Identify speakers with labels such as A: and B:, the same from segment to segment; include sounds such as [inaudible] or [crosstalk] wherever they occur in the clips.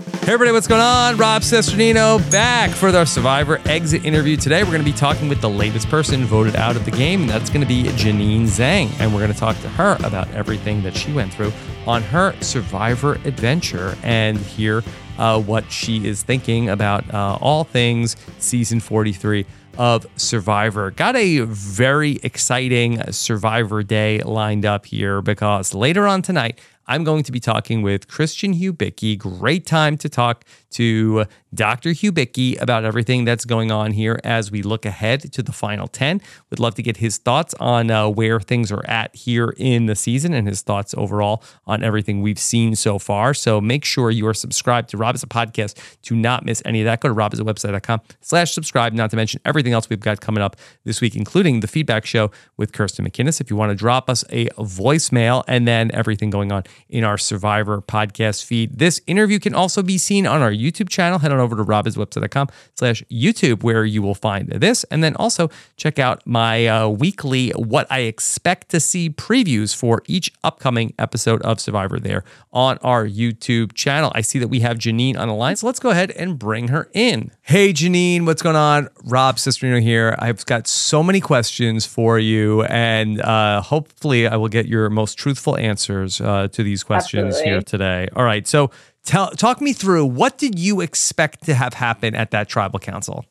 A: Hey everybody, what's going on? Rob Cesternino back for the Survivor exit interview. Today we're going to be talking with the latest person voted out of the game, and that's going to be Jeanine Zheng. And we're going to talk to her about everything that she went through on her Survivor adventure and hear uh, what she is thinking about uh, all things season 43 of Survivor. Got a very exciting Survivor day lined up here because later on tonight, I'm going to be talking with Christian Hubicki. Great time to talk to Dr. Hubicki about everything that's going on here as we look ahead to the final 10. Would love to get his thoughts on uh, where things are at here in the season and his thoughts overall on everything we've seen so far. So make sure you are subscribed to Rob Has a Podcast to not miss any of that. Go to robhasawebsite.com slash subscribe, not to mention everything else we've got coming up this week, including the feedback show with Kirsten McInnes. If you want to drop us a voicemail and then everything going on in our Survivor podcast feed. This interview can also be seen on our YouTube channel. Head on over to robhasawebsite.com slash YouTube where you will find this. And then also check out my uh, weekly What I Expect to See previews for each upcoming episode of Survivor there on our YouTube channel. I see that we have Jeanine on the line, so let's go ahead and bring her in. Hey, Jeanine, what's going on? Rob Cesternino here. I've got so many questions for you, and uh, hopefully I will get your most truthful answers uh, to these questions
B: Absolutely.
A: here today. All right, so tell talk me through what did you expect to have happen at that tribal council?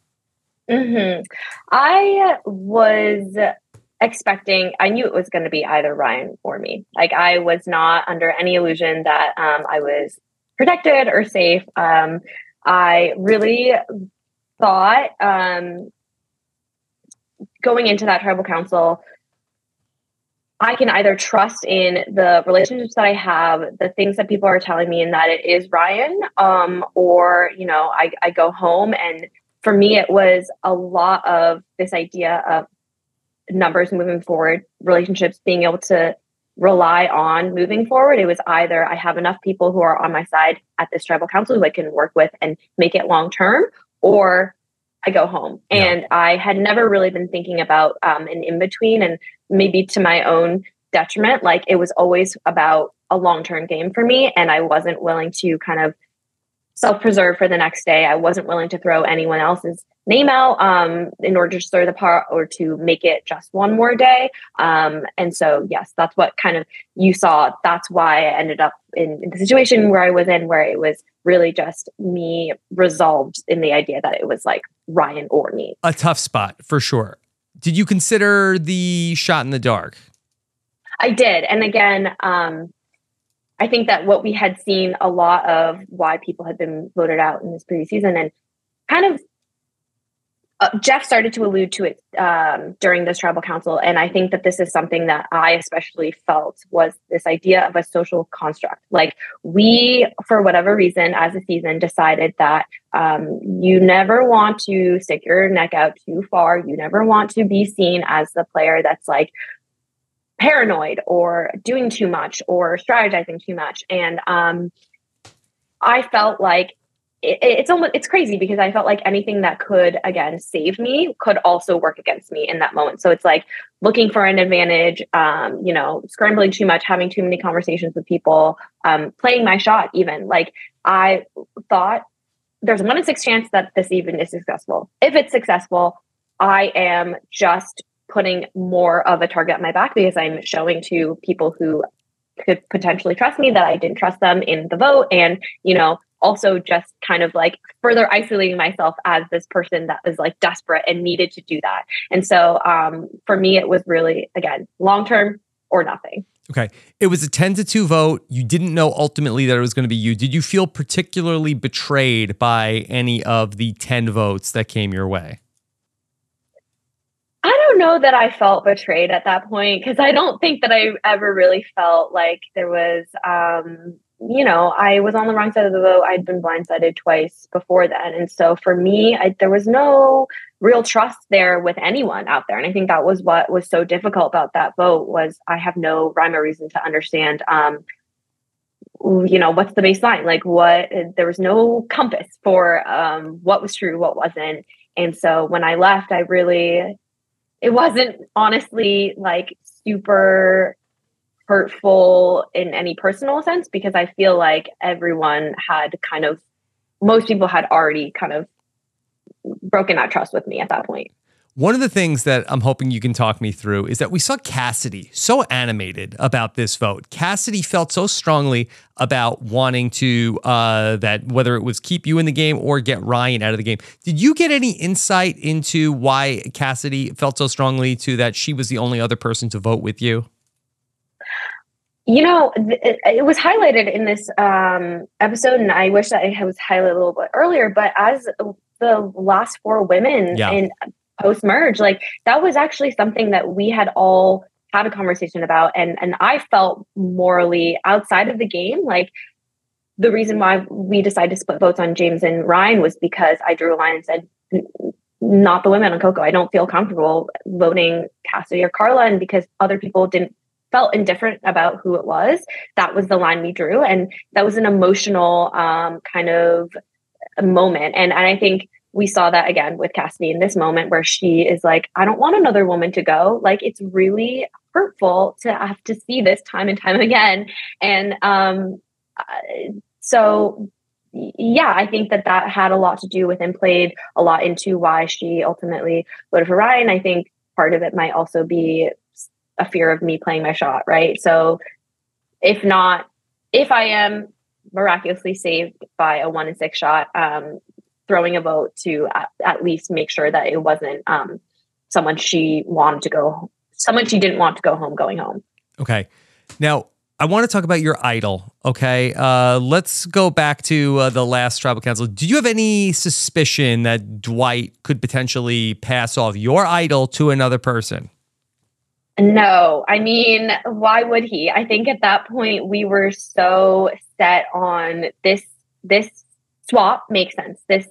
B: hmm I was expecting, I knew it was going to be either Ryan or me. Like, I was not under any illusion that um, I was protected or safe. Um, I really thought um, going into that tribal council, I can either trust in the relationships that I have, the things that people are telling me, and that it is Ryan, um, or you know, I, I go home. And for me, it was a lot of this idea of numbers moving forward, relationships being able to rely on moving forward. It was either I have enough people who are on my side at this tribal council who I can work with and make it long term, or I go home. And I had never really been thinking about um, an in between, and maybe to my own detriment. Like it was always about a long term game for me, and I wasn't willing to kind of self preserve for the next day. I wasn't willing to throw anyone else's name out um, in order to stir the pot or to make it just one more day. Um, and so, yes, that's what kind of you saw. That's why I ended up in, in the situation where I was in, where it was really just me resolved in the idea that it was like Ryan or me.
A: A tough spot for sure. Did you consider the shot in the dark?
B: I did. And again, um, I think that what we had seen a lot of why people had been voted out in this previous season and kind of uh, Jeff started to allude to it um, during this tribal council. And I think that this is something that I especially felt was this idea of a social construct. Like we, for whatever reason, as a season decided that um, you never want to stick your neck out too far. You never want to be seen as the player that's like paranoid or doing too much or strategizing too much. And um, I felt like it, it's almost it's crazy because I felt like anything that could again save me could also work against me in that moment. So it's like looking for an advantage, um, you know, scrambling too much, having too many conversations with people, um, playing my shot. Even like I thought there's one in six chance that this even is successful. If it's successful, I am just putting more of a target on my back because I'm showing to people who could potentially trust me that I didn't trust them in the vote and you know also just kind of like further isolating myself as this person that was like desperate and needed to do that. And so um, for me, it was really, again, long term or nothing.
A: Okay. It was a 10 to 2 vote. You didn't know ultimately that it was going to be you. Did you feel particularly betrayed by any of the 10 votes that came your way?
B: I don't know that I felt betrayed at that point because I don't think that I ever really felt like there was um, you know, I was on the wrong side of the vote. I'd been blindsided twice before then. And so for me, I, there was no real trust there with anyone out there. And I think that was what was so difficult about that vote was I have no rhyme or reason to understand, um, you know, what's the baseline? Like what, there was no compass for um, what was true, what wasn't. And so when I left, I really, it wasn't honestly like super hurtful in any personal sense because I feel like everyone had kind of most people had already kind of broken that trust with me at that point.
A: One of the things that I'm hoping you can talk me through is that we saw Cassidy so animated about this vote. Cassidy felt so strongly about wanting to uh, that whether it was keep you in the game or get Ryan out of the game. Did you get any insight into why Cassidy felt so strongly to that she was the only other person to vote with you?
B: You know, it, it, was highlighted in this um, episode, and I wish that it was highlighted a little bit earlier. But as the last four women yeah. in post merge, like that was actually something that we had all had a conversation about, and and I felt morally outside of the game. Like the reason why we decided to split votes on James and Ryan was because I drew a line and said not the women on Coco. I don't feel comfortable voting Cassidy or Karla, and because other people didn't felt indifferent about who it was, that was the line we drew. And that was an emotional um, kind of moment. And, and I think we saw that again with Cassidy in this moment where she is like, I don't want another woman to go. Like, it's really hurtful to have to see this time and time again. And um, uh, so, yeah, I think that that had a lot to do with and played a lot into why she ultimately voted for Ryan. I think part of it might also be a fear of me playing my shot, right? So if not, if I am miraculously saved by a one in six shot, um, throwing a vote to at, at, least make sure that it wasn't um, someone she wanted to go, someone she didn't want to go home going home.
A: Okay. Now, I want to talk about your idol. Okay. Uh, let's go back to uh, the last tribal council. Do you have any suspicion that Dwight could potentially pass off your idol to another person?
B: No, I mean, why would he? I think at that point we were so set on this this swap makes sense. This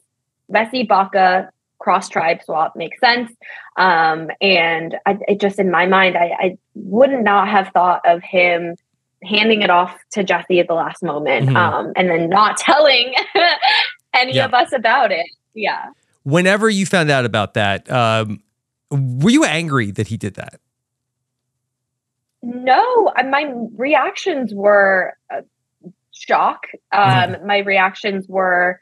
B: Vesi Baka cross tribe swap makes sense. Um, and I, it just in my mind, I, I would not have thought of him handing it off to Jesse at the last moment mm-hmm. um, and then not [laughs] telling [laughs] any yeah. of us about it. Yeah.
A: Whenever you found out about that, um, were you angry that he did that?
B: No, uh, my reactions were uh, shock. Um, mm-hmm. My reactions were,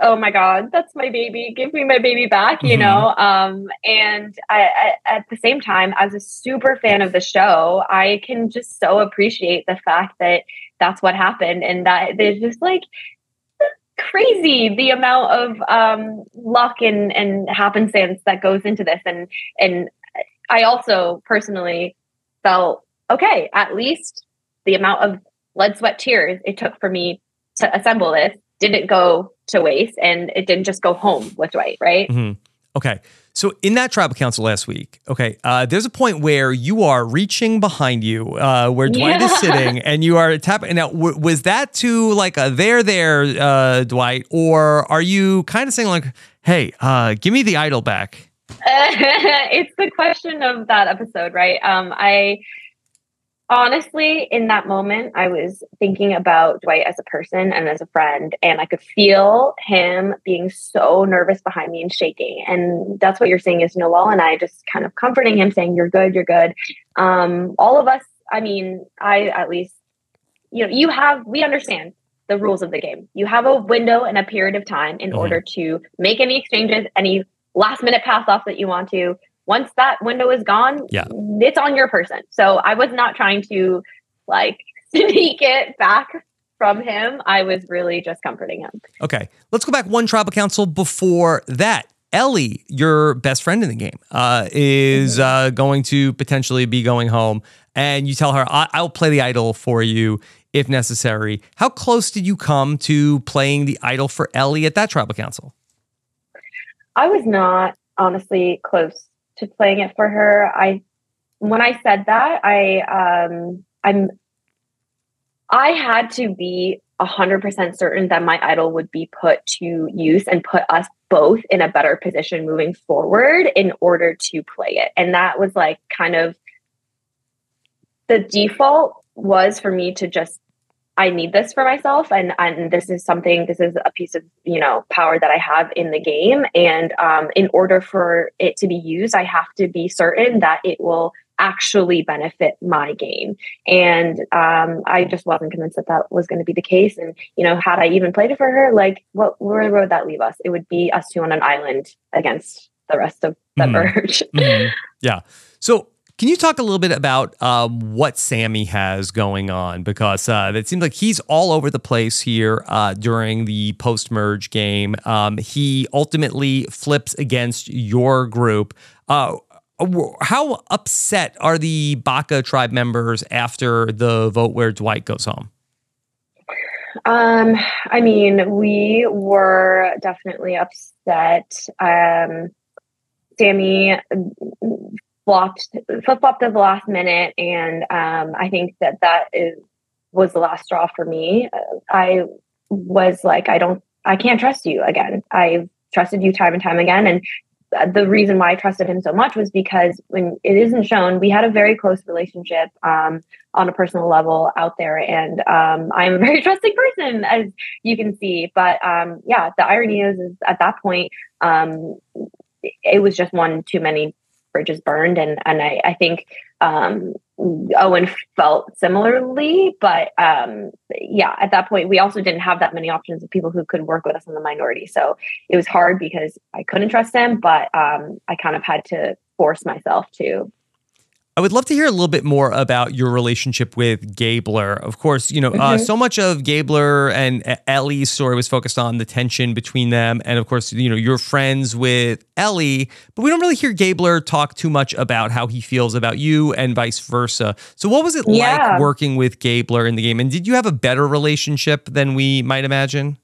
B: "Oh my god, that's my baby! Give me my baby back!" You mm-hmm. know. Um, and I, I, at the same time, as a super fan of the show, I can just so appreciate the fact that that's what happened, and that there's just like crazy the amount of um, luck and and happenstance that goes into this, and and I also personally felt okay, at least the amount of blood, sweat, tears it took for me to assemble this didn't go to waste and it didn't just go home with Dwight, right?
A: Mm-hmm. Okay. So in that tribal council last week, okay, uh, there's a point where you are reaching behind you, uh, where Dwight yeah. is [laughs] sitting, and you are tapping. Now, w- was that to like a there, there, uh, Dwight, or are you kind of saying like, "Hey, uh, give me the idol back"? [laughs]
B: it's the question of that episode, right? Um, I honestly, in that moment, I was thinking about Dwight as a person and as a friend, and I could feel him being so nervous behind me and shaking. And that's what you're saying is Noel and I just kind of comforting him, saying, You're good, you're good. Um, all of us, I mean, I at least, you know, you have, we understand the rules of the game. You have a window and a period of time in mm-hmm. order to make any exchanges, any last minute pass off that you want to once that window is gone,
A: yeah.
B: it's on your person. So I was not trying to like [laughs] sneak it back from him. I was really just comforting him.
A: Okay. Let's go back one tribal council before that. Ellie, your best friend in the game, uh, is mm-hmm. uh, going to potentially be going home, and you tell her, I- will play the idol for you if necessary." How close did you come to playing the idol for Ellie at that tribal council?
B: I was not honestly close to playing it for her. I when I said that, I um I'm I had to be 100% certain that my idol would be put to use and put us both in a better position moving forward in order to play it. And that was like kind of the default was for me to just I need this for myself and and this is something this is a piece of you know power that I have in the game. And um, in order for it to be used I have to be certain that it will actually benefit my game. And um, I just wasn't convinced that that was going to be the case. And you know had I even played it for her like what where would that leave us? It would be us two on an island against the rest of the mm. merge.
A: Mm-hmm. yeah. So can you talk a little bit about um, what Sammy has going on? Because uh, it seems like he's all over the place here uh, during the post merge game. Um, he ultimately flips against your group. Uh, how upset are the Baka tribe members after the vote where Dwight goes home?
B: Um, I mean, we were definitely upset. Um, Sammy flopped flip flopped at the last minute, and um, I think that that is was the last straw for me. I was like, I don't, I can't trust you again. I've trusted you time and time again, and the reason why I trusted him so much was because when it isn't shown, we had a very close relationship um, on a personal level out there, and um, I'm a very [laughs] trusting person, as you can see. But um, yeah, the irony is, is at that point, um, it was just one too many bridges burned and and I, I think um, Owen felt similarly, but um, yeah, at that point we also didn't have that many options of people who could work with us in the minority. So it was hard because I couldn't trust him, but um, I kind of had to force myself to
A: I would love to hear a little bit more about your relationship with Gabler. Of course, you know, uh, mm-hmm. uh, so much of Gabler and Ellie's story was focused on the tension between them. And of course, you know, you're friends with Ellie, but we don't really hear Gabler talk too much about how he feels about you and vice versa. So, what was it yeah. like working with Gabler in the game? And did you have a better relationship than we might imagine?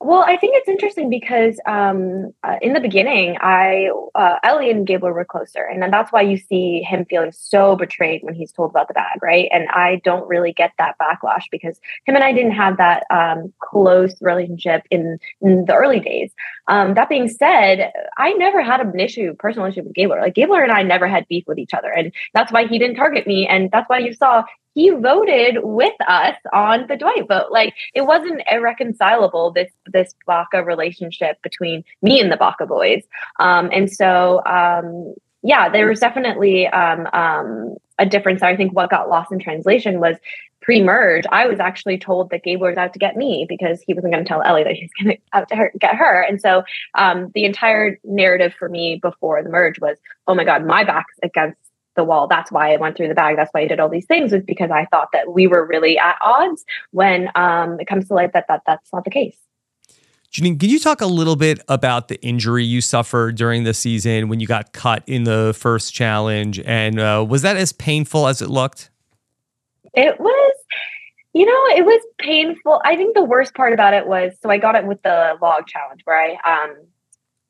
B: Well, I think it's interesting because um, uh, in the beginning, I uh, Ellie and Gabler were closer, and then that's why you see him feeling so betrayed when he's told about the bag, right? And I don't really get that backlash because him and I didn't have that um, close relationship in, in the early days. Um, that being said, I never had an issue, personal issue with Gabler. Like Gabler and I never had beef with each other, and that's why he didn't target me, and that's why you saw he voted with us on the Dwight vote. Like it wasn't irreconcilable this this Baka relationship between me and the Baka boys. Um, and so um, yeah, there was definitely um, um, a difference. I think what got lost in translation was pre-merge. I was actually told that Gabe was out to get me because he wasn't going to tell Ellie that he's going to out to her, get her. And so um, the entire narrative for me before the merge was, oh my god, my back's against the wall. That's why I went through the bag. That's why I did all these things was because I thought that we were really at odds when um, it comes to light that, that that's not the case.
A: Jeanine, can you talk a little bit about the injury you suffered during the season when you got cut in the first challenge? And uh, was that as painful as it looked?
B: It was, you know, it was painful. I think the worst part about it was so I got it with the log challenge where I um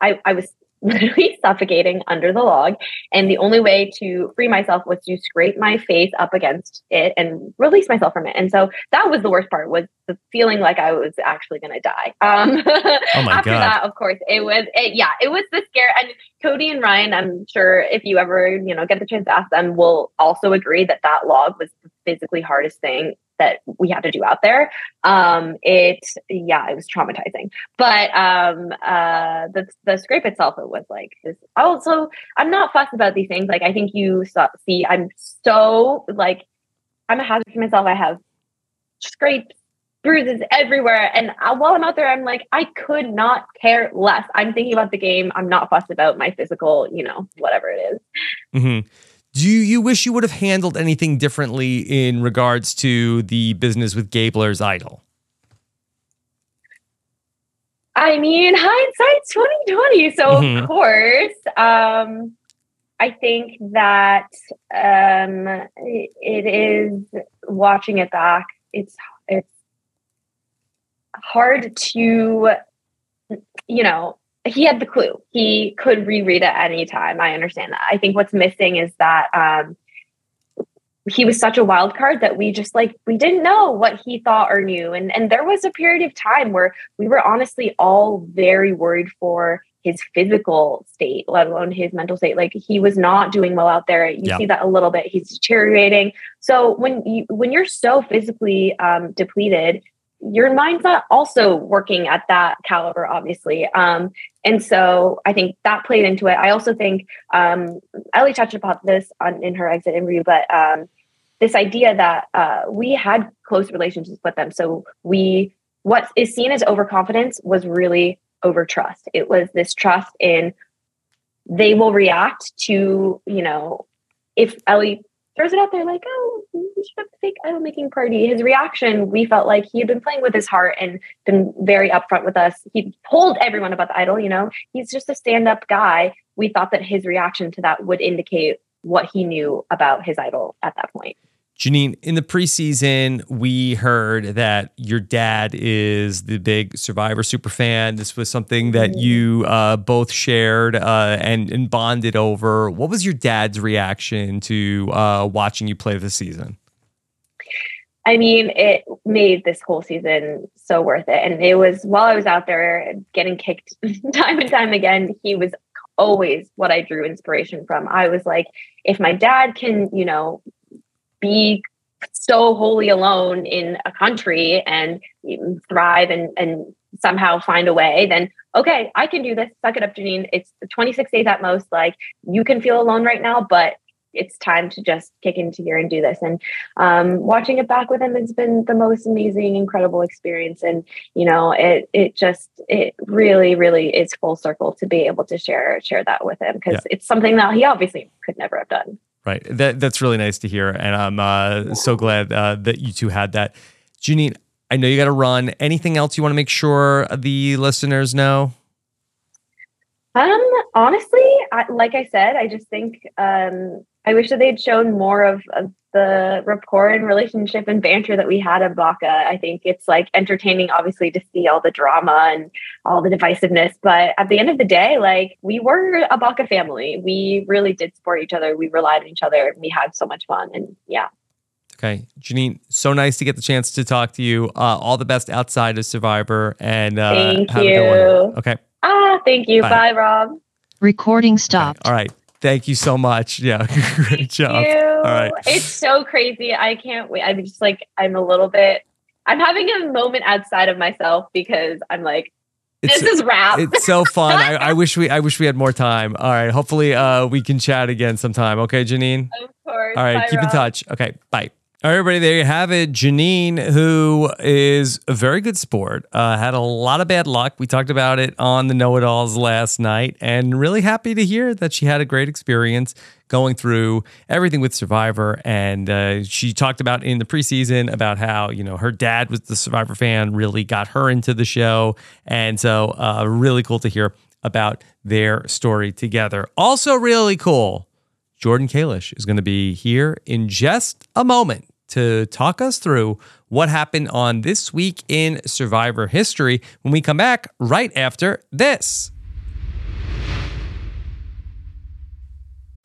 B: I I was [laughs] literally suffocating under the log. And the only way to free myself was to scrape my face up against it and release myself from it. And so that was the worst part was the feeling like I was actually going to die. Um, [laughs]
A: oh my
B: after
A: God.
B: that, of course, it was, it, yeah, it was the scare. And Cody and Ryan, I'm sure if you ever, you know, get the chance to ask them, will also agree that that log was the physically hardest thing that we had to do out there. Um, it, yeah, it was traumatizing. But um, uh, the the scrape itself, it was like this. Also, I'm not fussed about these things. Like I think you saw, see, I'm so like I'm a hazard to myself. I have scrapes, bruises everywhere, and I, while I'm out there, I'm like I could not care less. I'm thinking about the game. I'm not fussed about my physical, you know, whatever it is.
A: hmm Do you, wish you would have handled anything differently in regards to the business with Gabler's idol?
B: I mean, hindsight's twenty twenty. So
A: Mhm.
B: of course, um, I think that um, it, it is watching it back. It's it's hard to, you know. He had the clue. He could reread it at any time. I understand that. I think what's missing is that um, he was such a wild card that we just like we didn't know what he thought or knew and and there was a period of time where we were honestly all very worried for his physical state let alone his mental state like he was not doing well out there you
C: Yeah.
B: see that a little bit he's deteriorating so when you when you're so physically um, depleted your mind's not also working at that caliber obviously. Um, and so i think that played into it. I also think um, ellie touched upon this on, in her exit interview but um, this idea that uh, we had close relationships with them. So we what is seen as overconfidence was really over trust. It was this trust in they will react to you know if ellie throws it out there like oh we should have a fake idol making party his reaction we felt like he had been playing with his heart and been very upfront with us. He told everyone about the idol you know? He's just a stand-up guy. We thought that his reaction to that would indicate what he knew about his idol at that point
A: Jeanine, in the preseason, we heard that your dad is the big Survivor super fan. This was something that you uh, both shared uh, and, and bonded over. What was your dad's reaction to uh, watching you play this season?
B: I mean, it made this whole season so worth it. And it was while I was out there getting kicked [laughs] time and time again, he was always what I drew inspiration from. I was like, if my dad can, you know, be so wholly alone in a country and thrive and, and somehow find a way, then okay, I can do this. Suck it up, Jeanine. It's 26 days at most. Like you can feel alone right now, but it's time to just kick into gear and do this. And um, watching it back with him has been the most amazing, incredible experience. And you know, it it just it really, really is full circle to be able to share share that with him because
A: Yeah.
B: it's something that he obviously could never have done.
A: Right. That that's really nice to hear, and I'm uh, so glad uh, that you two had that. Jeanine, I know you got to run. Anything else you want to make sure the listeners know?
B: Um, honestly, I, like I said, I just think um, I wish that they'd shown more of, of the rapport and relationship and banter that we had at Baka. I think it's like entertaining, obviously, to see all the drama and all the divisiveness. But at the end of the day, like we were a Baka family. We really did support each other. We relied on each other. We had so much fun. And yeah.
A: Okay, Jeanine, so nice to get the chance to talk to you. Uh, all the best outside of Survivor, and uh,
B: Thank
A: have a good one.
B: you.
A: Okay,
B: Ah, thank you.
A: Bye.
B: Bye, Rob.
D: Recording stopped.
A: all right. Thank you so much. Yeah, [laughs] great job.
B: you.
A: All right.
B: It's so crazy. I can't wait. I'm just like, I'm a little bit, I'm having a moment outside of myself because I'm like, this is rap.
A: It's so fun. I, I [laughs] wish we I wish we had more time. All right. Hopefully uh we can chat again sometime. Okay, Jeanine?
B: of course.
A: All right,
B: Bye,
A: keep in touch. Okay, bye. All right, everybody, there you have it. Jeanine, who is a very good sport, uh, had a lot of bad luck. We talked about it on the Know It Alls last night, and really happy to hear that she had a great experience going through everything with Survivor. And uh, she talked about in the preseason about how, you know, her dad was the Survivor fan, really got her into the show. And so, uh, really cool to hear about their story together. Also, really cool. Jordan Kalish is going to be here in just a moment to talk us through what happened on this week in Survivor history when we come back right after this.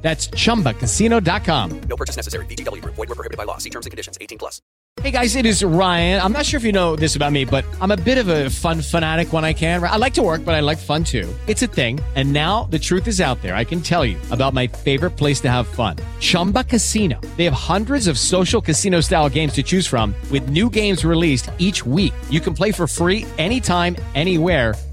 E: That's chumbacasino.com.
F: No purchase necessary. Group. Void were prohibited by law. See terms and conditions. 18 plus.
E: Hey guys, it is Ryan. I'm not sure if you know this about me, but I'm a bit of a fun fanatic when I can. I like to work, but I like fun too. It's a thing. And now the truth is out there. I can tell you about my favorite place to have fun. Chumba Casino. They have hundreds of social casino style games to choose from with new games released each week. You can play for free anytime, anywhere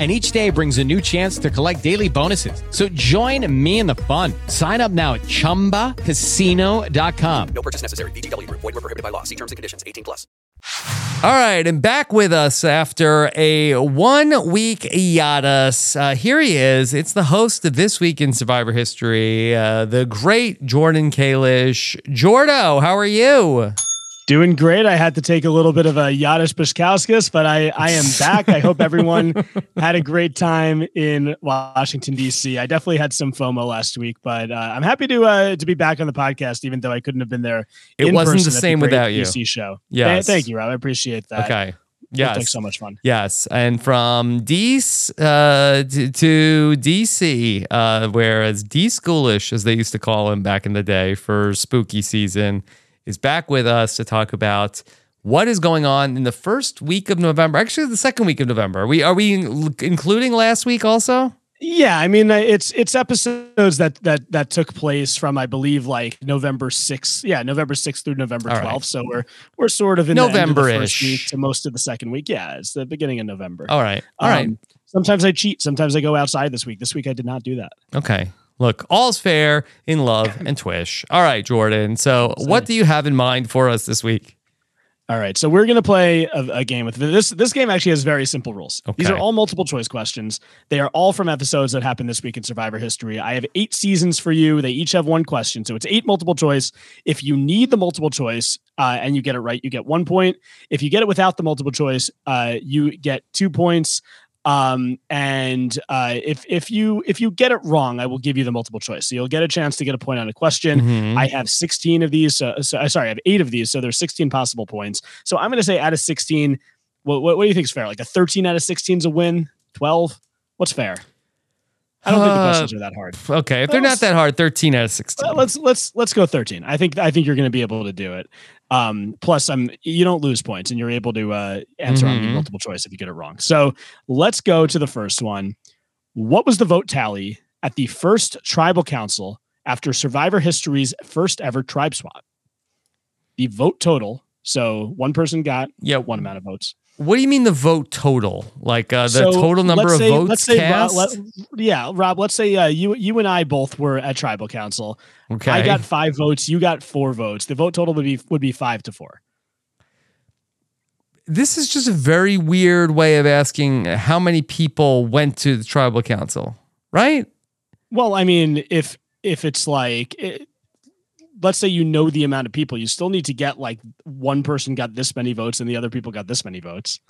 E: and each day brings a new chance to collect daily bonuses. So join me in the fun. Sign up now at ChumbaCasino.com.
F: No purchase necessary. VGW Group. Void were prohibited by law. See terms and conditions. 18 plus.
A: All right, and back with us after a one week hiatus. Uh, here he is. It's the host of This Week in Survivor History, uh, the great Jordan Kalish. Jordo, how are you?
G: Doing great. I had to take a little bit of a Yadish Bashkauskas, but I, I am back. I hope everyone [laughs] had a great time in Washington, D.C. I definitely had some FOMO last week, but uh, I'm happy to uh, to be back on the podcast, even though I couldn't have been there.
A: It wasn't the same the without you.
G: DC show.
A: Yeah.
G: Th- thank you, Rob. I appreciate that.
A: Okay. Yes.
G: Thanks so much fun.
A: Yes. And from DC uh, to, to, DC, uh, whereas D Schoolish, as they used to call him back in the day for spooky season, is back with us to talk about what is going on in the first week of November. Actually, the second week of November. Are we are we including last week also?
G: Yeah, I mean it's it's episodes that that that took place from I believe like November sixth. Yeah, November sixth through November twelfth. Right. So we're we're sort of in November-ish to most of the second week. Yeah, it's the beginning of November.
A: All right, all um, right.
G: Sometimes I cheat. Sometimes I go outside this week. This week I did not do that.
A: Okay. Look, all's fair in love and Twish. All right, Jordan. So, what do you have in mind for us this week?
G: All right, so we're gonna play a, a, game with this. This game actually has very simple rules. Okay. These are all multiple choice questions. They are all from episodes that happened this week in Survivor history. I have eight seasons for you. They each have one question, so it's eight multiple choice. If you need the multiple choice uh, and you get it right, you get one point. If you get it without the multiple choice, uh, you get two points um and uh if if you if you get it wrong i will give you the multiple choice so you'll get a chance to get a point on a question mm-hmm. i have 16 of these uh, so, sorry i have eight of these so there's 16 possible points so i'm going to say out of 16 what, what, what do you think is fair like a 13 out of 16 is a win 12 what's fair I don't uh, think the questions are that hard.
A: Okay, if they're not that hard, thirteen out of sixteen.
G: Let's let's let's go thirteen. I think I think you're going to be able to do it. Um, plus, I'm you don't lose points, and you're able to uh, answer mm-hmm. on multiple choice if you get it wrong. So let's go to the first one. What was the vote tally at the first tribal council after Survivor History's first ever tribe swap? The vote total So one person got yeah one amount of votes.
A: What do you mean the vote total? Like uh, the
G: So,
A: total number of
G: say-
A: votes
G: let's say, Rob,
A: cast?
G: let- yeah, Rob. Let's say uh, you you and I both were at tribal council.
A: Okay.
G: I got five votes. You got four votes. The vote total would be would be five to four.
A: this is just a very weird way of asking how many people went to the tribal council, right?
G: Well, I mean, if if it's like, it, let's say you know the amount of people, you still need to get like one person got this many votes and the other people got this many votes.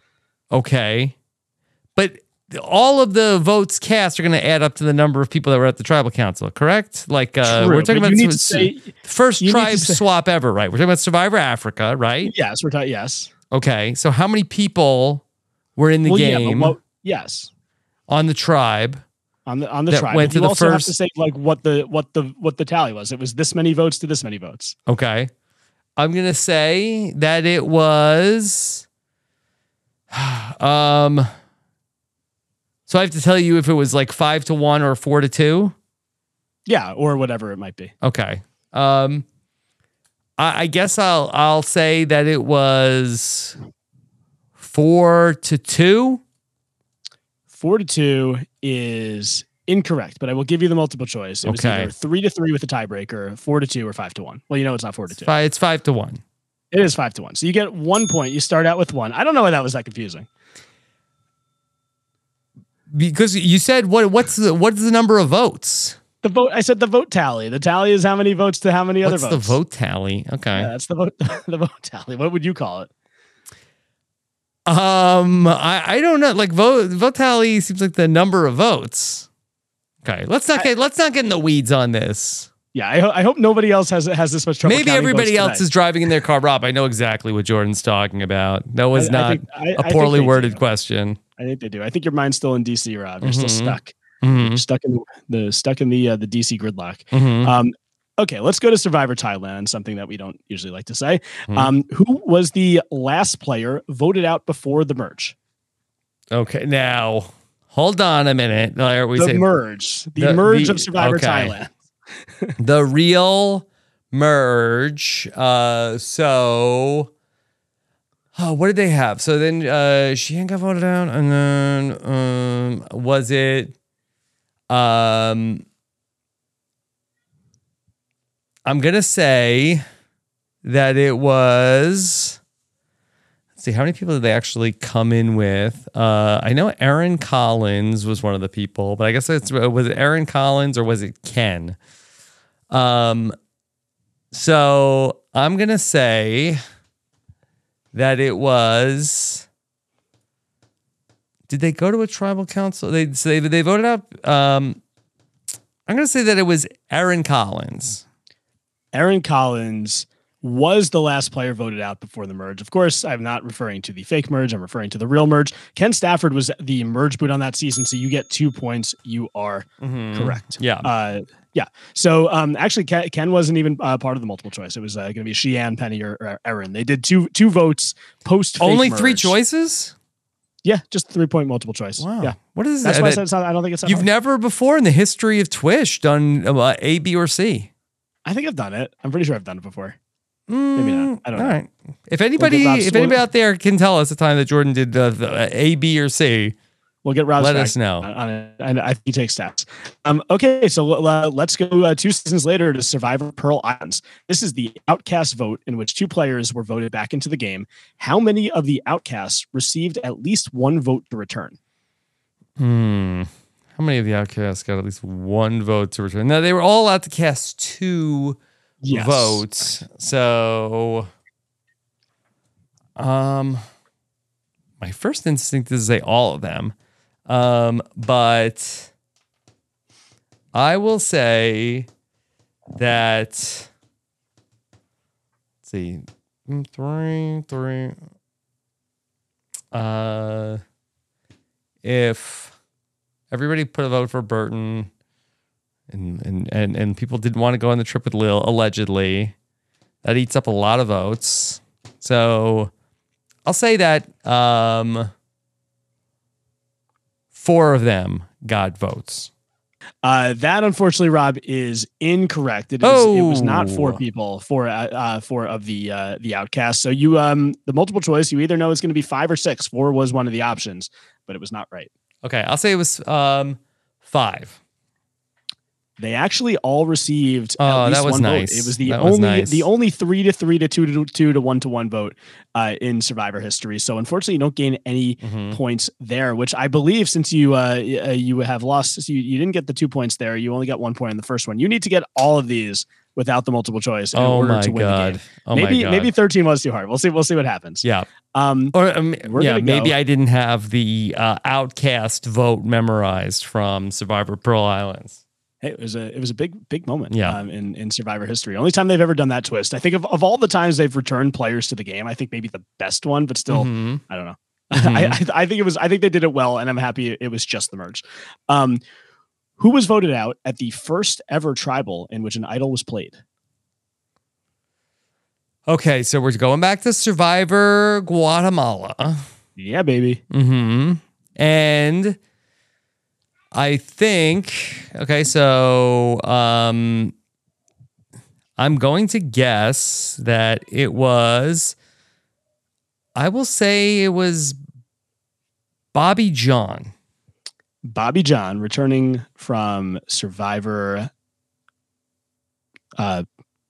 A: Okay. But all of the votes cast are going to add up to the number of people that were at the tribal council, correct? Like uh,
G: True,
A: we're talking about
G: you need to
A: s-
G: say-
A: first
G: you need to
A: tribe
G: say-
A: swap ever, right? We're talking about Survivor Africa, right?
G: Yes, we're talking. Yes.
A: Okay. So how many people were in the
G: Well, yeah,
A: game
G: what- yes.
A: on the tribe?
G: On the on the tribe,
A: went to
G: you
A: the
G: also have to say like what the what the what the tally was. It was this many votes to this many votes.
A: Okay. I'm going to say that it was [sighs] um so I have to tell you if it was like 5 to 1 or 4 to 2?
G: Yeah, or whatever it might be.
A: Okay. Um I, I guess I'll I'll say that it was 4 to 2.
G: Four to two is incorrect, but I will give you the multiple choice. It was
A: Okay.
G: either three to three with a tiebreaker, four to two, or five to one. Well, you know it's not four to two.
A: It's 5 to 1.
G: It is five to one. So you get one point. You start out with one. I don't know why that was that confusing.
A: Because you said what what's the what's the number of votes?
G: The vote. I said the vote tally. The tally is how many votes to how many
A: What's
G: other votes.
A: the vote tally? Okay.
G: Yeah, that's the vote. [laughs] the vote tally. What would you call it?
A: Um, I, I don't know. Like vote vote tally seems like the number of votes. Okay, let's not get let's not get in the weeds on this.
G: Yeah, I, ho- I hope nobody else has has this much trouble.
A: Maybe everybody else
G: today.
A: is driving in their car. Rob, I know exactly what Jordan's talking about. That was
G: I- I
A: not
G: think- I- I
A: a poorly worded
G: do.
A: question.
G: I think they do. I think your mind's still in DC, Rob. You're still
A: Mhm.
G: stuck.
A: Mhm.
G: You're stuck in the stuck in the uh, the DC gridlock.
A: Mhm.
G: Um, okay, let's go to Survivor Thailand. Something that we don't usually like to say.
A: Mhm.
G: Um, who was the last player voted out before the merge?
A: Okay, now hold on a minute. Are we
G: the
A: saying-
G: merge, the,
A: the-
G: merge
A: the-
G: of Survivor
A: okay.
G: Thailand. [laughs]
A: the real merge. Uh, so, oh, what did they have? So then uh, Shii Ann got voted out, and then um, was it? Um, I'm gonna say that it was. Let's see, how many people did they actually come in with? Uh, I know Erin Collins was one of the people, but I guess it's was it Erin Collins or was it Ken? Um, so I'm gonna say that it was. Did they go to a tribal council? They so they they voted out. Um, I'm gonna say that it was Erin Collins.
G: Erin Collins was the last player voted out before the merge. Of course, I'm not referring to the fake merge. I'm referring to the real merge. Ken Stafford was the merge boot on that season, so you get two points. You are
A: Mhm.
G: correct.
A: Yeah.
G: Uh, yeah. So um, actually, Ken, Ken wasn't even uh, part of the multiple choice. It was uh, going to be Shii Ann, Penny, or, or Erin. They did two two votes post.
A: Only three choices.
G: Yeah, just three point multiple choice.
A: Wow.
G: Yeah.
A: What is
G: That's
A: that?
G: why I said it's not, I don't think it's.
A: You've
G: hard.
A: never before in the history of Twish done uh, A, B, or C.
G: I think I've done it. I'm pretty sure I've done it before. Maybe not. I don't
A: All
G: know.
A: right. If anybody,
G: Rob's-
A: if anybody out there can tell us the time that Jordan did uh, the A, B, or C,
G: We'll get Rob's
A: let us know.
G: on it. And I think he takes stats. Um, okay, so uh, let's go uh, two seasons later to Survivor Pearl Islands. This is the outcast vote in which two players were voted back into the game. How many of the outcasts received at least one vote to return?
A: Hmm. How many of the outcasts got at least one vote to return? Now they were all allowed to cast two
G: Yes.
A: votes. So, um, my first instinct is to say all of them, um, but I will say that. Let's see, Mm, three, three. Uh, if everybody put a vote for Burton, and and and and people didn't want to go on the trip with Lil, allegedly, that eats up a lot of votes. So I'll say that um, four of them got votes.
G: Uh, that unfortunately, Rob, is incorrect. It, is, oh. it was not four people, four uh, uh, four of the uh, the outcasts. So you um the multiple choice, you either know it's going to be five or six. Four was one of the options, but it was not right.
A: Okay, I'll say it was um five.
G: They actually all received.
A: Oh,
G: at least
A: that was
G: one
A: nice.
G: Vote. It was the
A: That was
G: only
A: nice.
G: the only three to three to two to two to one to one vote uh, in Survivor history. So unfortunately, you don't gain any
A: Mm-hmm.
G: points there. Which I believe, since you uh, uh, you have lost, so you, you didn't get the two points there. You only got one point in the first one. You need to get all of these without the multiple choice in
A: Oh
G: order
A: my
G: to win the
A: God.
G: game.
A: Oh my
G: maybe
A: God.
G: maybe thirteen was too hard. We'll see. We'll see what happens.
A: Yeah.
G: Um,
A: Or um, yeah, maybe. I didn't have the uh, outcast vote memorized from Survivor Pearl Islands.
G: Hey, it was a it was a big big moment
A: Yeah.
G: um, in in Survivor history. Only time they've ever done that twist. I think of, of all the times they've returned players to the game, I think maybe the best one, but still,
A: Mhm.
G: I don't know.
A: Mhm. [laughs]
G: I, I I think it was I think they did it well, and I'm happy it was just the merge. Um, who was voted out at the first ever tribal in which an idol was played?
A: Okay, so we're going back to Survivor Guatemala.
G: Yeah, baby.
A: hmm And I think okay, so um I'm going to guess that it was I will say it was Bobby John.
G: Bobby John returning from Survivor. Uh,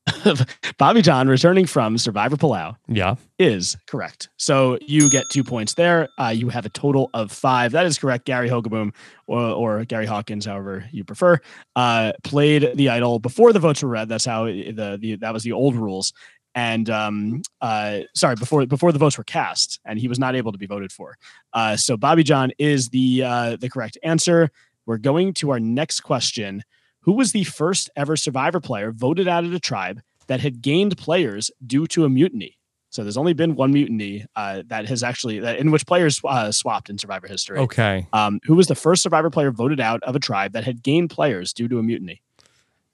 G: [laughs] Bobby John returning from Survivor Palau.
A: Yeah.
G: is correct. So you get two points there. Uh, you have a total of five. That is correct. Gary Hogeboom or, or Gary Hawkins, however you prefer, uh, played the idol before the votes were read. That's how the, the that was the old rules. And um, uh, sorry, before before the votes were cast, and he was not able to be voted for. Uh, so Bobby John is the uh, the correct answer. We're going to our next question. Who was the first ever Survivor player voted out of a tribe that had gained players due to a mutiny? So there's only been one mutiny uh, that has actually that in which players uh, swapped in Survivor history.
A: Okay.
G: Um, who was the first Survivor player voted out of a tribe that had gained players due to a mutiny?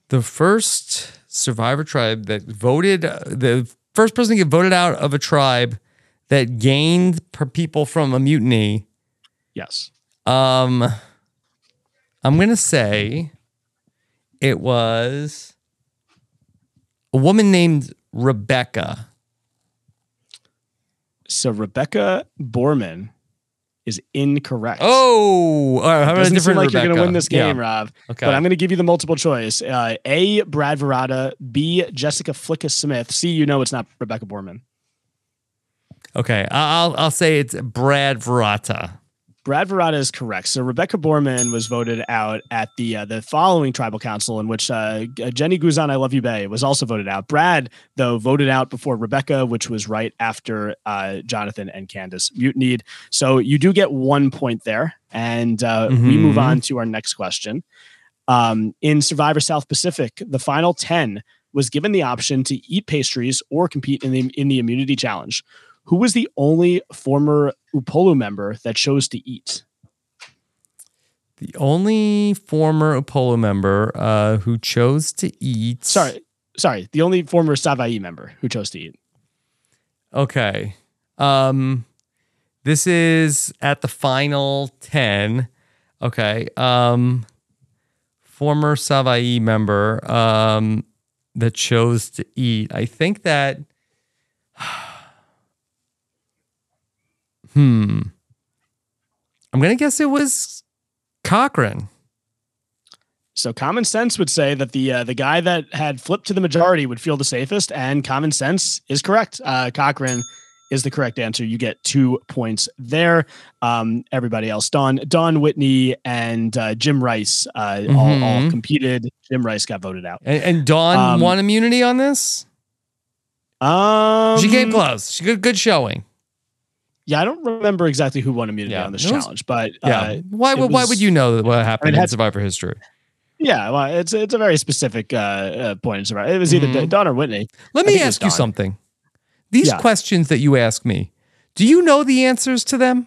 A: The first Survivor tribe that voted, uh, the first person to get voted out of a tribe that gained per people from a mutiny.
G: Yes.
A: Um, I'm gonna say it was a woman named Rebecca.
G: So Rebecca Borman is incorrect.
A: Oh, all right, how about a different
G: like you're going to win this game,
A: Yeah.
G: Rob.
A: Okay.
G: But I'm going to give you the multiple choice. Uh, A. Brad Virata. B. Jessica Flicka Smith. C. You know it's not Rebecca Borman.
A: Okay, I'll I'll say it's Brad Virata.
G: Brad Virata is correct. So Rebecca Borman was voted out at the uh, the following tribal council, in which uh, Jenny Guzon, I love you, Bay, was also voted out. Brad, though, voted out before Rebecca, which was right after uh, Jonathan and Candice mutinied. So you do get one point there, and uh, we
A: Mhm.
G: move on to our next question. Um, in Survivor South Pacific, the final ten was given the option to eat pastries or compete in the in the immunity challenge. Who was the only former Upolu member that chose to eat?
A: The only former Upolu member uh, who chose to eat.
G: Sorry, sorry, the only former Savaii member who chose to eat.
A: Okay. Um this is at the final 10. Okay. Um former Savaii member um that chose to eat. I think that [sighs] Hmm. I'm going to guess it was Cochran.
G: So common sense would say that the uh, the guy that had flipped to the majority would feel the safest, and common sense is correct. Uh, Cochran is the correct answer. You get two points there. Um, everybody else, Dawn Dawn Whitney and uh, Jim Rice, uh, all, all
A: Mhm.
G: competed. Jim Rice got voted out.
A: And, and Dawn
G: Um,
A: won immunity on this?
G: Um,
A: She came close. She good good showing.
G: Yeah, I don't remember exactly who won immunity on this
A: was-
G: challenge, but
A: Yeah.
G: uh,
A: why
G: it
A: would why
G: was-
A: would you know what happened
G: it
A: in
G: had-
A: Survivor history?
G: Yeah, well, it's it's a very specific uh, uh, point. in Survivor. It was either
A: Mhm.
G: Dawn or Whitney.
A: Let
G: I
A: me
G: think it was
A: ask you something. These
G: Yeah.
A: questions that you ask me, do you know the answers to them?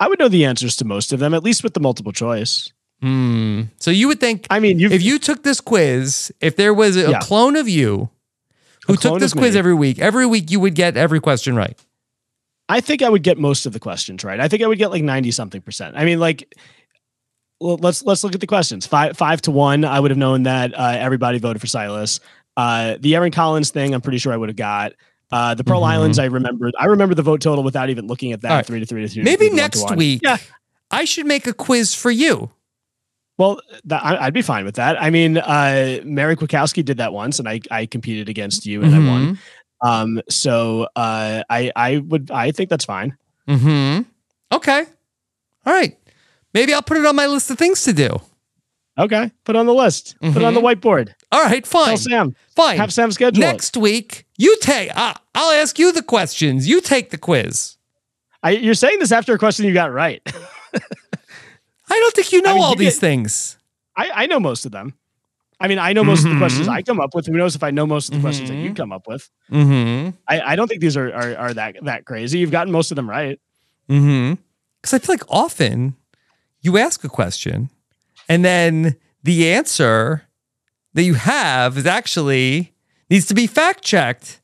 G: I would know the answers to most of them, at least with the multiple choice.
A: Hmm. So you would think
G: I mean,
A: if you took this quiz, if there was a
G: Yeah.
A: clone of you who took this quiz
G: me.
A: every week, every week you would get every question right.
G: I think I would get most of the questions right. I think I would get like 90 something percent. I mean, like, well, let's let's look at the questions. Five five to one. I would have known that uh, everybody voted for Silas. Uh, the Erin Collins thing, I'm pretty sure I would have got. Uh, the Pearl
A: Mhm.
G: Islands, I remember. I remember the vote total without even looking at that.
A: Right.
G: Three to three to three.
A: Maybe
G: three to one to
A: next
G: one.
A: week,
G: Yeah.
A: I should make a quiz for you.
G: Well, I, I'd be fine with that. I mean, uh, Mary Kwiatkowski did that once, and I I competed against you and I won. Um, so uh, I I would I think that's fine.
A: Hmm. Okay. All right. Maybe I'll put it on my list of things to do.
G: Okay, put it on the list. Put it on the whiteboard.
A: All right. Fine.
G: Tell Sam.
A: Fine.
G: Have Sam schedule it.
A: Next week, you take. Uh, I'll ask you the questions. You take the quiz.
G: I, you're saying this after a question you got right. [laughs]
A: I don't think you know
G: I mean,
A: all
G: you
A: these
G: get-
A: things.
G: I, I know most of them. I mean, I know most of the questions
A: Mhm.
G: I come up with. Who knows if I know most of the questions that you
A: Mhm.
G: come up with?
A: Mm-hmm.
G: I, I don't think these are, are are that that crazy. You've gotten most of them right.
A: Mm-hmm. Because I feel like often you ask a question and then the answer that you have is actually needs to be fact checked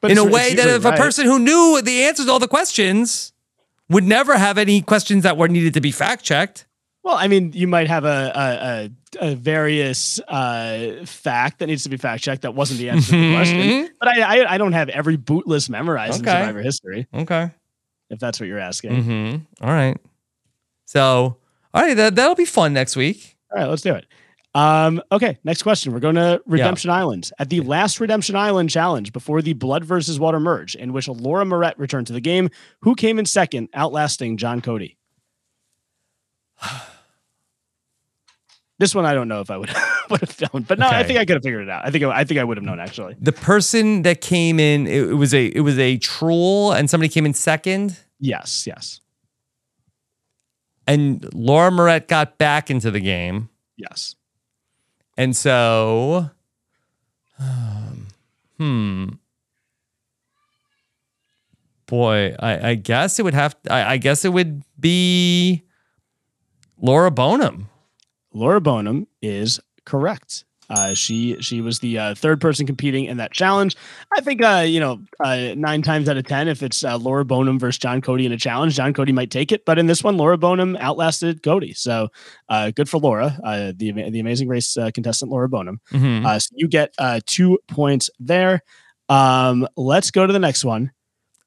G: But
A: in a way that if a person who knew the answers to all the questions would never have any questions that were needed to be fact checked.
G: Well, I mean, you might have a a, a, a various uh, fact that needs to be fact checked that wasn't the answer to the question.
A: Mhm.
G: But I, I I don't have every boot list memorized
A: Okay.
G: in Survivor history.
A: Okay.
G: If that's what you're asking.
A: Mm-hmm. All right. So, all right, that, that'll be fun next week.
G: All right, let's do it. Um, okay, next question. We're going to Redemption Island. At the last Redemption Island challenge before the Blood versus Water merge, in which Laura Morett returned to the game, who came in second, outlasting John Cody? [sighs] [sighs] [sighs] This one I don't know if I would [laughs] would have known, but no, I think I could have figured it out. I think I think I would have known actually.
A: The person that came in, it, it was a it was a troll, and somebody came in second,
G: Yes, yes,
A: and Laura Morett got back into the game,
G: yes.
A: and so, um, hmm, boy, I, I guess it would have. I, I guess it would be Laura Boneham.
G: Laura Boneham is correct. Uh, she she was the uh, third person competing in that challenge. I think uh, you know uh, nine times out of ten, if it's uh, Laura Boneham versus John Cody in a challenge, John Cody might take it. But in this one, Laura Boneham outlasted Cody, so uh, good for Laura, uh, the the Amazing Race uh, contestant Laura Boneham.
A: Mhm.
G: Uh, so you get uh, two points there. Um, let's go to the next one.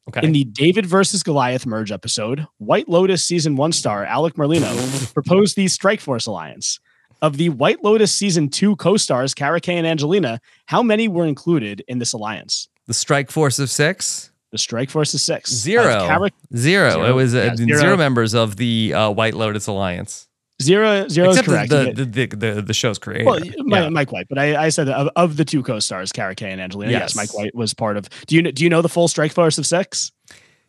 A: Okay.
G: In the David versus Goliath merge episode, White Lotus season one star Alec Merlino [laughs] proposed the Strike Force alliance. Of the White Lotus season two co-stars, Kara Kay and Angelina, how many were included in this alliance?
A: The Strike Force of Six.
G: The Strike Force of six.
A: Zero.
G: Kara-
A: zero.
G: Zero.
A: It was uh,
G: Yeah,
A: zero.
G: zero.
A: members of the uh, White Lotus Alliance.
G: Zero, zero is correct.
A: the, the, the, the, the show's creator.
G: well, my,
A: Yeah.
G: Mike White, but I, I said that of, of the two co-stars, Kara Kay and Angelina. Yes.
A: Yes.
G: Mike White was part of. Do you do you know the full Strike Force of six?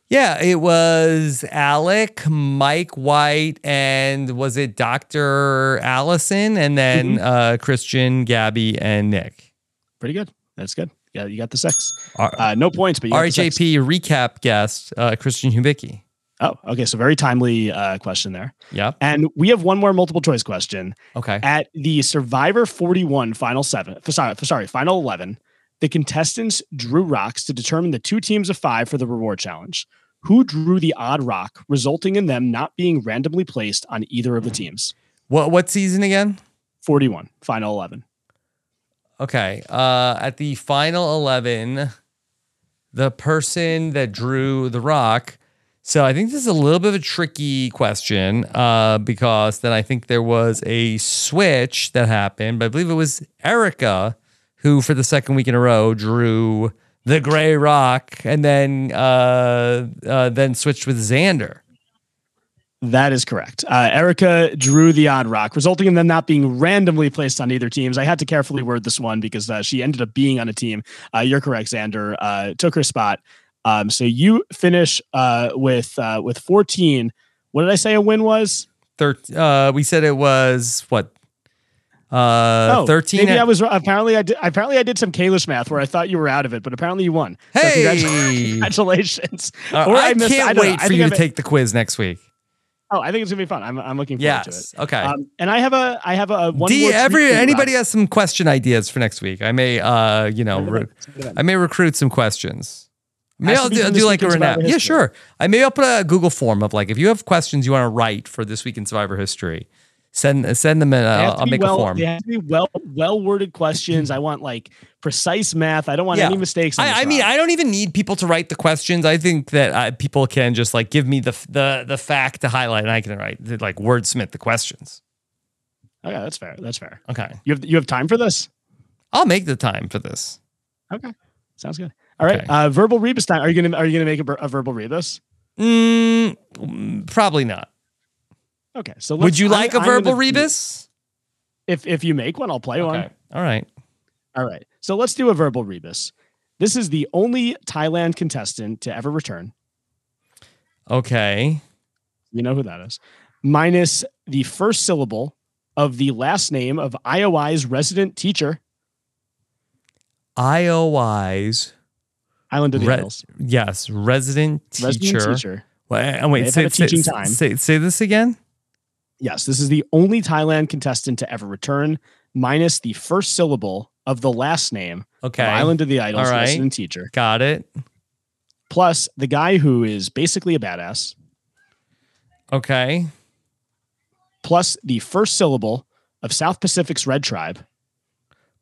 A: Yeah, it was Alec, Mike White, and was it Dr. Allison, and then
G: Mm-hmm.
A: uh, Christian, Gabby, and Nick.
G: Pretty good. That's good. Yeah, you got the
A: sex.
G: Uh, no points, but you got the six.
A: Recap guest, uh, Christian Hubicki.
G: Oh, okay. So very timely uh, question there.
A: Yeah.
G: And we have one more multiple choice question.
A: Okay.
G: At the Survivor 41 final seven, sorry, sorry, final 11, the contestants drew rocks to determine the two teams of five for the reward challenge. Who drew the odd rock, resulting in them not being randomly placed on either of the teams?
A: What what season again?
G: 41, final 11.
A: Okay. Uh, at the final 11, the person that drew the rock. So I think this is a little bit of a tricky question uh, because then I think there was a switch that happened, but I believe it was Erika who, for the second week in a row, drew the gray rock and then uh, uh, then switched with Xander.
G: That is correct. Uh, Erika drew the odd rock, resulting in them not being randomly placed on either teams. I had to carefully word this one because uh, she ended up being on a team. Uh, you're correct, Xander uh, took her spot. Um, so you finish uh, with uh, with 14. What did I say a win was?
A: Thir- uh, we said it was what? Uh,
G: oh,
A: 13.
G: Maybe I was apparently I did apparently I did some Kalish math where I thought you were out of it, but apparently you won.
A: Hey!
G: congratu- [laughs] congratulations!
A: Uh,
G: Or
A: I,
G: missed-
A: can't
G: know.
A: wait
G: I
A: for you
G: I
A: to take the quiz next week.
G: Oh, I think it's gonna be fun. I'm, I'm looking forward
A: Yes.
G: to it.
A: Okay.
G: Um, and I have a I have a one more
A: every
G: tweet for you,
A: anybody has some question ideas for next week? I may, uh, you know, re- I may recruit some questions. Maybe I'll do, I'll do like a recap. Yeah, sure. I maybe I'll put a Google form of like if you have questions you want to write for this week in Survivor history, send send them in. Uh,
G: to
A: I'll make
G: well,
A: a form.
G: They have to be well well worded questions. I want like precise math. I don't want
A: Yeah.
G: any mistakes. on
A: I, I mean, I don't even need people to write the questions. I think that uh, people can just like give me the the the fact to highlight, and I can write like wordsmith the questions.
G: okay, that's fair. That's fair.
A: Okay,
G: You have you have time for this?
A: I'll make the time for this.
G: Okay, sounds good. All right,
A: Okay.
G: uh, verbal rebus time. Are you gonna Are you gonna make a, a verbal rebus?
A: Mm, probably not.
G: Okay, so
A: Would you like a
G: I'm gonna
A: verbal rebus?
G: If if you make one, I'll play one.
A: All right.
G: All right. So let's do a verbal rebus. This is the only Thailand contestant to ever return.
A: Okay.
G: You know who that is. Minus the first syllable of the last name of IOI's resident teacher,
A: IOI's
G: Island of the
A: Re-
G: Isles.
A: yes, resident teacher.
G: Resident teacher.
A: Wait, uh, wait
G: They've
A: say, say-
G: teaching time.
A: Say, say this again.
G: Yes, this is the only Thailand contestant to ever return, minus the first syllable of the last name
A: Okay.
G: of Island of the Idols
A: All right.
G: resident teacher,
A: Got it.
G: plus the guy who is basically a badass,
A: Okay.
G: plus the first syllable of South Pacific's Red Tribe,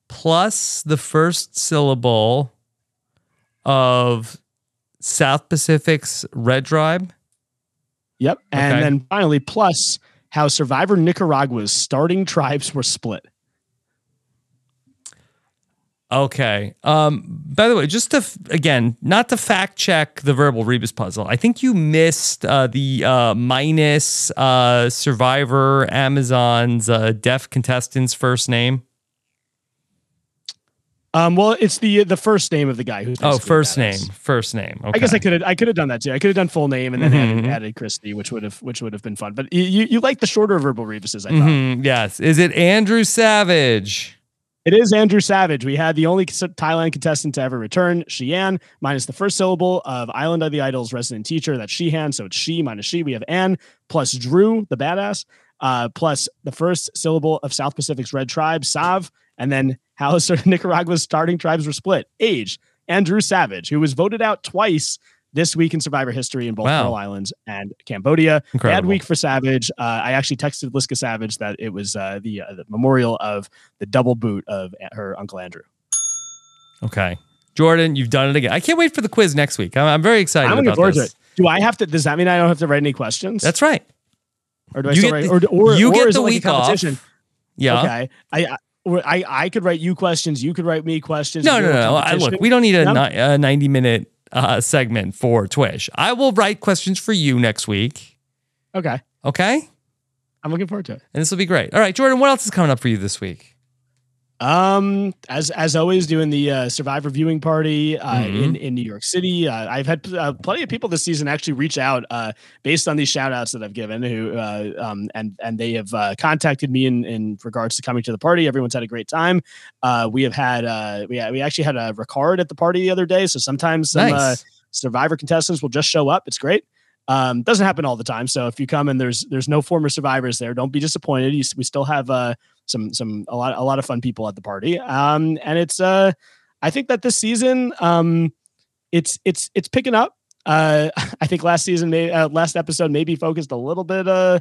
A: Plus the first syllable of South Pacific's Red Tribe.
G: Yep. And
A: Okay.
G: then finally, plus how Survivor Nicaragua's starting tribes were split.
A: Okay. Um, by the way, just to again, not to fact check the verbal rebus puzzle, I think you missed uh, the uh, minus uh, Survivor Amazon's uh, deaf contestant's first name.
G: Um, well, it's the the first name of the guy who's
A: Oh, first name. First name. Okay.
G: I guess I could have I could have done that too. I could have done full name and then added,
A: Mhm.
G: added Christy, which would have which would have been fun. But you you, like the shorter verbal rebuses, I thought.
A: Mhm, Yes. Is it Andrew Savage?
G: It is Andrew Savage. We had the only Thailand contestant to ever return, Shii Ann, minus the first syllable of Island of the Idols resident teacher. That's Shihan. So it's she minus she. We have Anne plus Drew, the badass, uh, plus the first syllable of South Pacific's Red Tribe, Sav, and then how [laughs] Nicaragua's starting tribes were split. Age, Andrew Savage, who was voted out twice this week in Survivor history in both
A: Wow.
G: Pearl Islands and Cambodia. Bad week for Savage. Uh, I actually texted Liska Savage that it was uh, the, uh, the memorial of the double boot of her uncle Andrew.
A: Okay. Jordan, you've done it again. I can't wait for the quiz next week. I'm, I'm very excited
G: I'm
A: about this.
G: Do I have to? Does that mean I don't have to write any questions?
A: That's right.
G: Or do I
A: You
G: still
A: get
G: write?
A: the-
G: or or,
A: you
G: or
A: get the week off. Yeah.
G: Okay. I, I I could write you questions. You could write me questions.
A: No, no, no. I, look, we don't need a, a 90 minute uh, segment for Twish. I will write questions for you next week.
G: Okay.
A: Okay.
G: I'm looking forward to it.
A: And this will be great. All right, Jordan, what else is coming up for you this week?
G: Um, as as always, doing the uh, Survivor viewing party uh,
A: Mhm.
G: in in New York City. Uh, I've had uh, plenty of people this season actually reach out uh, based on these shout outs that I've given, who uh, um and and they have uh, contacted me in in regards to coming to the party. Everyone's had a great time. Uh, we have had uh, we we actually had a Ricard at the party the other day. So sometimes some uh, Survivor contestants will just show up. It's great. Um, doesn't happen all the time. So if you come and there's there's no former survivors there, don't be disappointed. You, we still have uh, some some a lot a lot of fun people at the party. Um, and it's uh, I think that this season um, it's it's it's picking up. Uh, [laughs] I think last season, may, uh, last episode maybe focused a little bit uh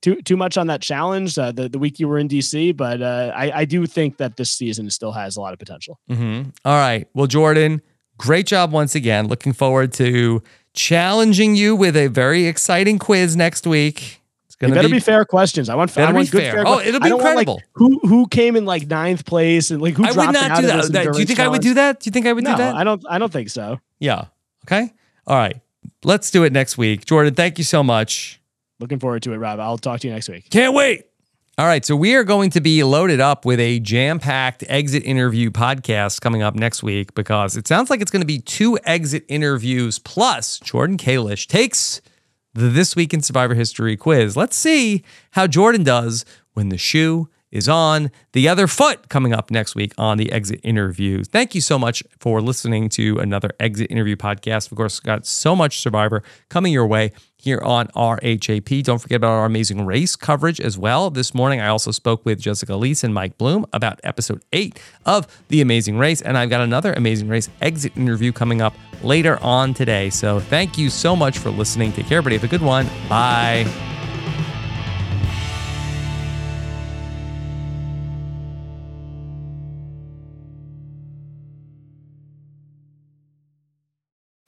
G: too too much on that challenge uh, the the week you were in DC, but uh, I I do think that this season still has a lot of potential.
A: Mm-hmm. All right. Well, Jordan, great job once again. Looking forward to challenging you with a very exciting quiz next week. It's
G: They
A: going to
G: better
A: be,
G: be, fair questions. I want, I want good
A: fair.
G: fair.
A: Oh, it'll be
G: don't want, like,
A: incredible.
G: who who came in like ninth place and like who
A: I would not do that. That- Do you think I would do that? Do you think I would
G: no,
A: do that?
G: I don't. I don't think so.
A: Yeah. Okay. All right. Let's do it next week. Jordan, thank you so much.
G: Looking forward to it, Rob. I'll talk to you next week.
A: Can't wait. All right. So we are going to be loaded up with a jam packed exit interview podcast coming up next week because it sounds like it's going to be two exit interviews plus Jordan Kalish takes the This Week in Survivor History quiz. Let's see how Jordan does when the shoe is on the other foot coming up next week on the exit interview. Thank you so much for listening to another exit interview podcast. Of course, got so much Survivor coming your way here on RHAP. Don't forget about our amazing race coverage as well. This morning, I also spoke with Jessica Liese and Mike Bloom about episode eight of The Amazing Race. And I've got another Amazing Race exit interview coming up later on today. So thank you so much for listening. Take care, everybody. Have a good one. Bye.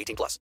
F: 18 plus.